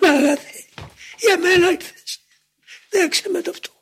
Παναγαθέ, για μένα ήρθες. Δέξε με το αυτό.